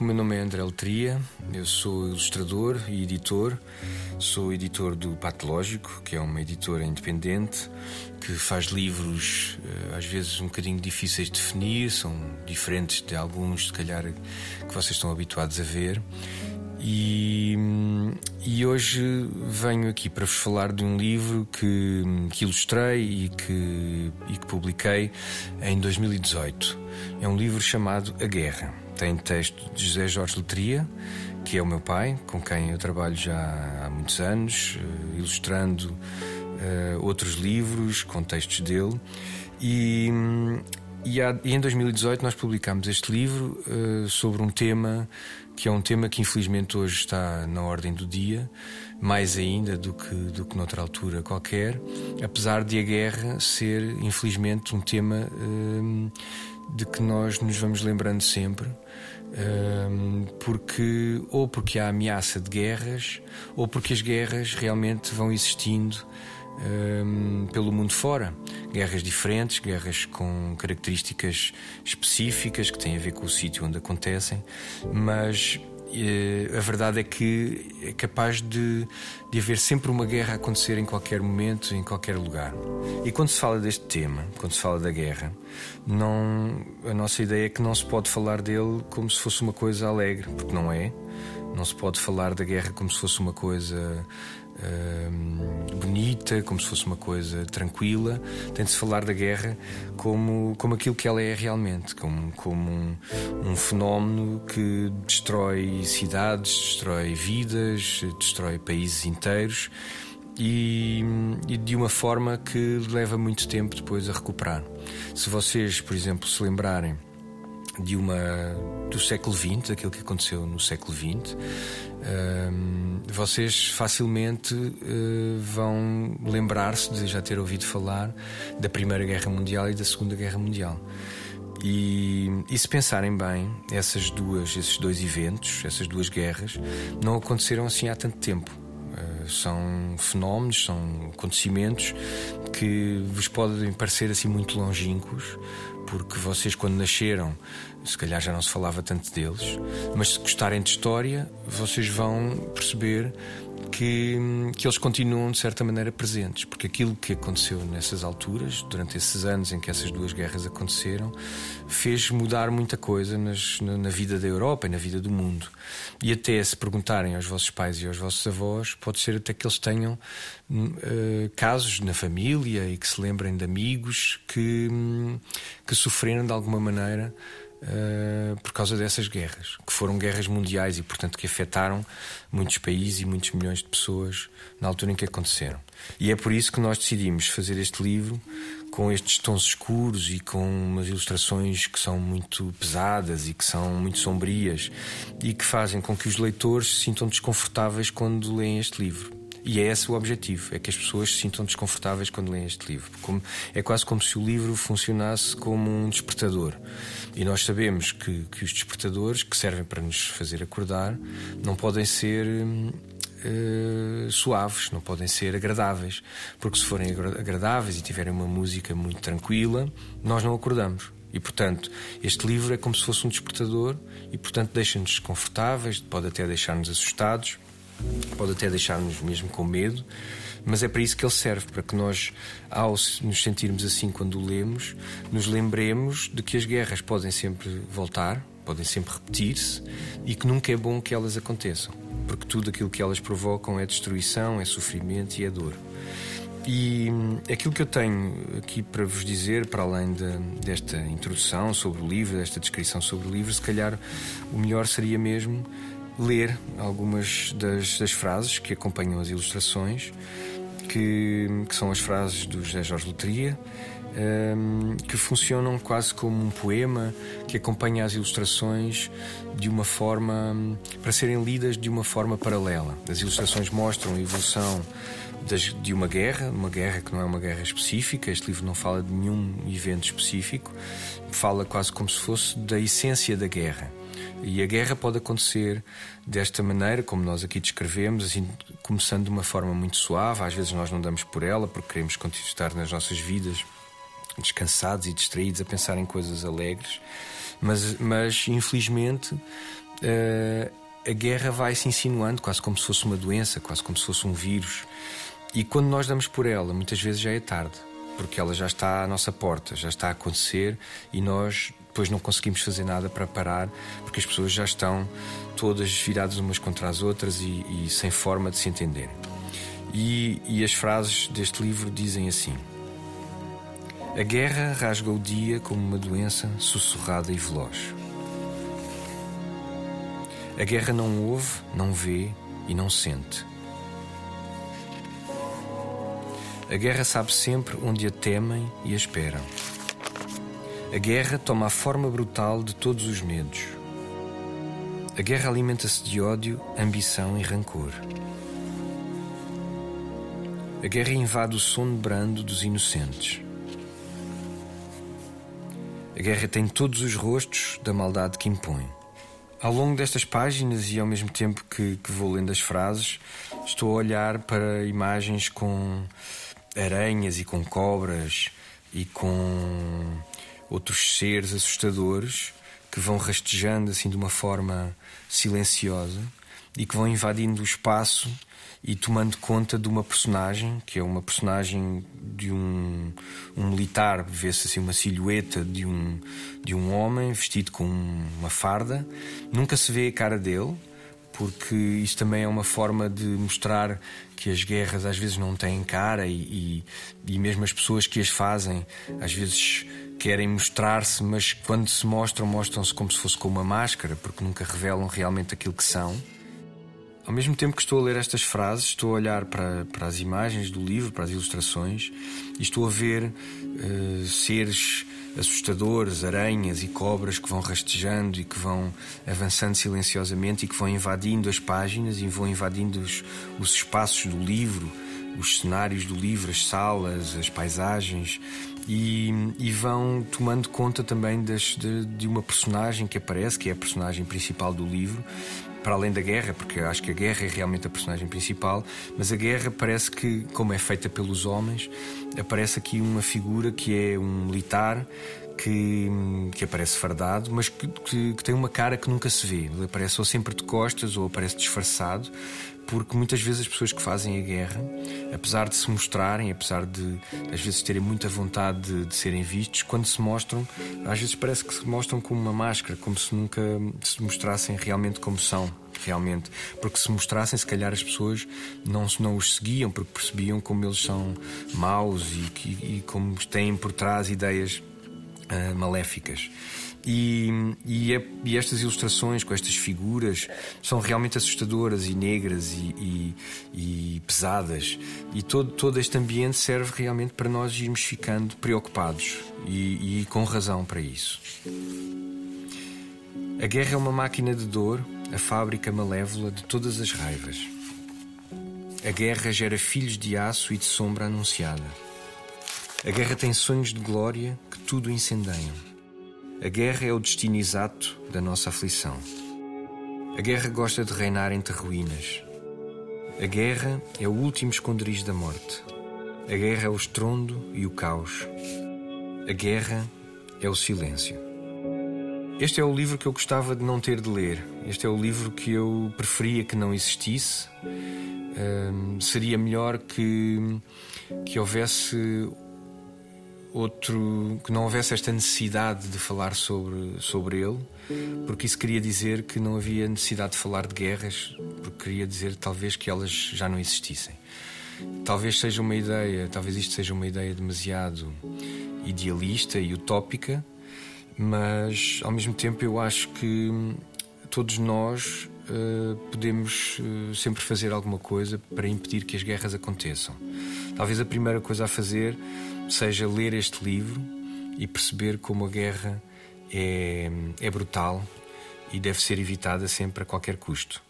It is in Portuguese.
o meu nome é André Letria, eu sou ilustrador e editor. Sou editor do Patológico, que é uma editora independente que faz livros eh, às vezes um bocadinho difíceis de definir, são diferentes de alguns, se calhar, que vocês estão habituados a ver. E, e, hoje venho aqui para vos falar de um livro que, que ilustrei e que, e que publiquei em 2018. É um livro chamado A Guerra. Tem texto de José Jorge Letria, que é o meu pai, com quem eu trabalho já há muitos anos, eh, ilustrando uh, outros livros com textos dele. E, e, há, e, em 2018 nós publicámos este livro uh, sobre um tema que é um tema que infelizmente hoje está na ordem do dia, mais ainda do que, do que noutra altura qualquer, apesar de a guerra ser, infelizmente, um tema uh, de que nós nos vamos lembrando sempre. Uh, porque ou porque há ameaça de guerras ou porque as guerras realmente vão existindo um, pelo mundo fora. Guerras diferentes, guerras com características específicas que têm a ver com o sítio onde acontecem, mas a verdade é que é capaz de, de haver sempre uma guerra a acontecer em qualquer momento, em qualquer lugar. E quando se fala deste tema, quando se fala da guerra, não, a nossa ideia é que não se pode falar dele como se fosse uma coisa alegre, porque não é. Não se pode falar da guerra como se fosse uma coisa bonita, como se fosse uma coisa tranquila. Tem de se falar da guerra como, como aquilo que ela é realmente, como, como um, um fenómeno que destrói cidades, destrói vidas, destrói países inteiros. E, e, de uma forma que leva muito tempo depois a recuperar. Se vocês, por exemplo, se lembrarem de uma do século XX, daquilo que aconteceu no século XX, vocês facilmente uh, vão lembrar-se de já ter ouvido falar da Primeira Guerra Mundial e da Segunda Guerra Mundial. E, e, se pensarem bem, essas duas, esses dois eventos, essas duas guerras, não aconteceram assim há tanto tempo. Uh, são fenómenos, são acontecimentos que vos podem parecer assim muito longínquos, porque vocês, quando nasceram, se calhar já não se falava tanto deles, mas se gostarem de história, vocês vão perceber que, que eles continuam de certa maneira presentes, porque aquilo que aconteceu nessas alturas, durante esses anos em que essas duas guerras aconteceram, fez mudar muita coisa nas, na, vida da Europa e na vida do mundo. E até se perguntarem aos vossos pais e aos vossos avós, pode ser até que eles tenham uh, casos na família e que se lembrem de amigos que, que sofreram de alguma maneira uh, por causa dessas guerras, que foram guerras mundiais e, portanto, que afetaram muitos países e muitos milhões de pessoas na altura em que aconteceram. E é por isso que nós decidimos fazer este livro com estes tons escuros e com umas ilustrações que são muito pesadas e que são muito sombrias e que fazem com que os leitores se sintam desconfortáveis quando leem este livro. E é esse o objetivo, é que as pessoas se sintam desconfortáveis quando leem este livro. Como, é quase como se o livro funcionasse como um despertador. E nós sabemos que, que os despertadores, que servem para nos fazer acordar, não podem ser uh, suaves, não podem ser agradáveis. Porque se forem agradáveis e tiverem uma música muito tranquila, nós não acordamos. E, portanto, este livro é como se fosse um despertador e, portanto, deixa-nos desconfortáveis, pode até deixar-nos assustados pode até deixar-nos mesmo com medo, mas é para isso que ele serve, para que nós, ao nos sentirmos assim quando o lemos, nos lembremos de que as guerras podem sempre voltar, podem sempre repetir-se e que nunca é bom que elas aconteçam, porque tudo aquilo que elas provocam é destruição, é sofrimento e é dor. E hum, aquilo que eu tenho aqui para vos dizer, para além de, desta introdução sobre o livro, desta descrição sobre o livro, se calhar o melhor seria mesmo ler algumas das, das frases que acompanham as ilustrações, que, que são as frases do José Jorge Loteria, um, que funcionam quase como um poema que acompanha as ilustrações de uma forma para serem lidas de uma forma paralela. As ilustrações mostram a evolução das, de uma guerra, uma guerra que não é uma guerra específica. Este livro não fala de nenhum evento específico, fala quase como se fosse da essência da guerra. E a guerra pode acontecer desta maneira, como nós aqui descrevemos, assim, começando de uma forma muito suave. Às vezes nós não damos por ela porque queremos continuar nas nossas vidas descansados e distraídos a pensar em coisas alegres. Mas, mas infelizmente, uh, a guerra vai se insinuando quase como se fosse uma doença, quase como se fosse um vírus. E quando nós damos por ela, muitas vezes já é tarde, porque ela já está à nossa porta, já está a acontecer e nós depois não conseguimos fazer nada para parar, porque as pessoas já estão todas viradas umas contra as outras e, e sem forma de se entender. E, e as frases deste livro dizem assim: A guerra rasga o dia como uma doença sussurrada e veloz. A guerra não ouve, não vê e não sente. A guerra sabe sempre onde a temem e a esperam. A guerra toma a forma brutal de todos os medos. A guerra alimenta-se de ódio, ambição e rancor. A guerra invade o sono brando dos inocentes. A guerra tem todos os rostos da maldade que impõe. Ao longo destas páginas e ao mesmo tempo que, que vou lendo as frases, estou a olhar para imagens com aranhas e com cobras e com outros seres assustadores que vão rastejando assim de uma forma silenciosa e que vão invadindo o espaço e tomando conta de uma personagem, que é uma personagem de um, um militar, vê-se assim uma silhueta de um, de um homem vestido com uma farda. Nunca se vê a cara dele, porque isso também é uma forma de mostrar que as guerras às vezes não têm cara e, e, e mesmo as pessoas que as fazem às vezes querem mostrar-se, mas quando se mostram, mostram-se como se fosse com uma máscara, porque nunca revelam realmente aquilo que são. Ao mesmo tempo que estou a ler estas frases, estou a olhar para, para as imagens do livro, para as ilustrações, e estou a ver uh, seres assustadores, aranhas e cobras que vão rastejando e que vão avançando silenciosamente e que vão invadindo as páginas e vão invadindo os, os espaços do livro, os cenários do livro, as salas, as paisagens. E, e, vão tomando conta também das, de, de, uma personagem que aparece, que é a personagem principal do livro, para além da guerra, porque acho que a guerra é realmente a personagem principal, mas a guerra parece que, como é feita pelos homens, aparece aqui uma figura que é um militar que, que aparece fardado, mas que, que, que, tem uma cara que nunca se vê. Ele aparece ou sempre de costas ou aparece disfarçado, porque muitas vezes as pessoas que fazem a guerra, apesar de se mostrarem, apesar de às vezes terem muita vontade de, de, serem vistos, quando se mostram, às vezes parece que se mostram como uma máscara, como se nunca se mostrassem realmente como são. Realmente, porque se mostrassem, se calhar as pessoas não, não os seguiam, porque percebiam como eles são maus e, e, e como têm por trás ideias uh, maléficas. E, e, é, e, estas ilustrações com estas figuras são realmente assustadoras e negras e, e, pesadas. E todo, todo este ambiente serve realmente para nós irmos ficando preocupados e, com razão para isso. A guerra é uma máquina de dor, a fábrica malévola de todas as raivas. A guerra gera filhos de aço e de sombra anunciada. A guerra tem sonhos de glória que tudo incendeiam. A guerra é o destino exato da nossa aflição. A guerra gosta de reinar entre ruínas. A guerra é o último esconderijo da morte. A guerra é o estrondo e o caos. A guerra é o silêncio. Este é o livro que eu gostava de não ter de ler. Este é o livro que eu preferia que não existisse. seria melhor que, que houvesse outro que não houvesse esta necessidade de falar sobre, sobre ele, porque isso queria dizer que não havia necessidade de falar de guerras, porque queria dizer talvez que elas já não existissem. Talvez seja uma ideia, talvez isto seja uma ideia demasiado idealista e utópica, mas ao mesmo tempo eu acho que todos nós podemos uh, sempre fazer alguma coisa para impedir que as guerras aconteçam. Talvez a primeira coisa a fazer seja ler este livro e perceber como a guerra é, é brutal e deve ser evitada sempre a qualquer custo.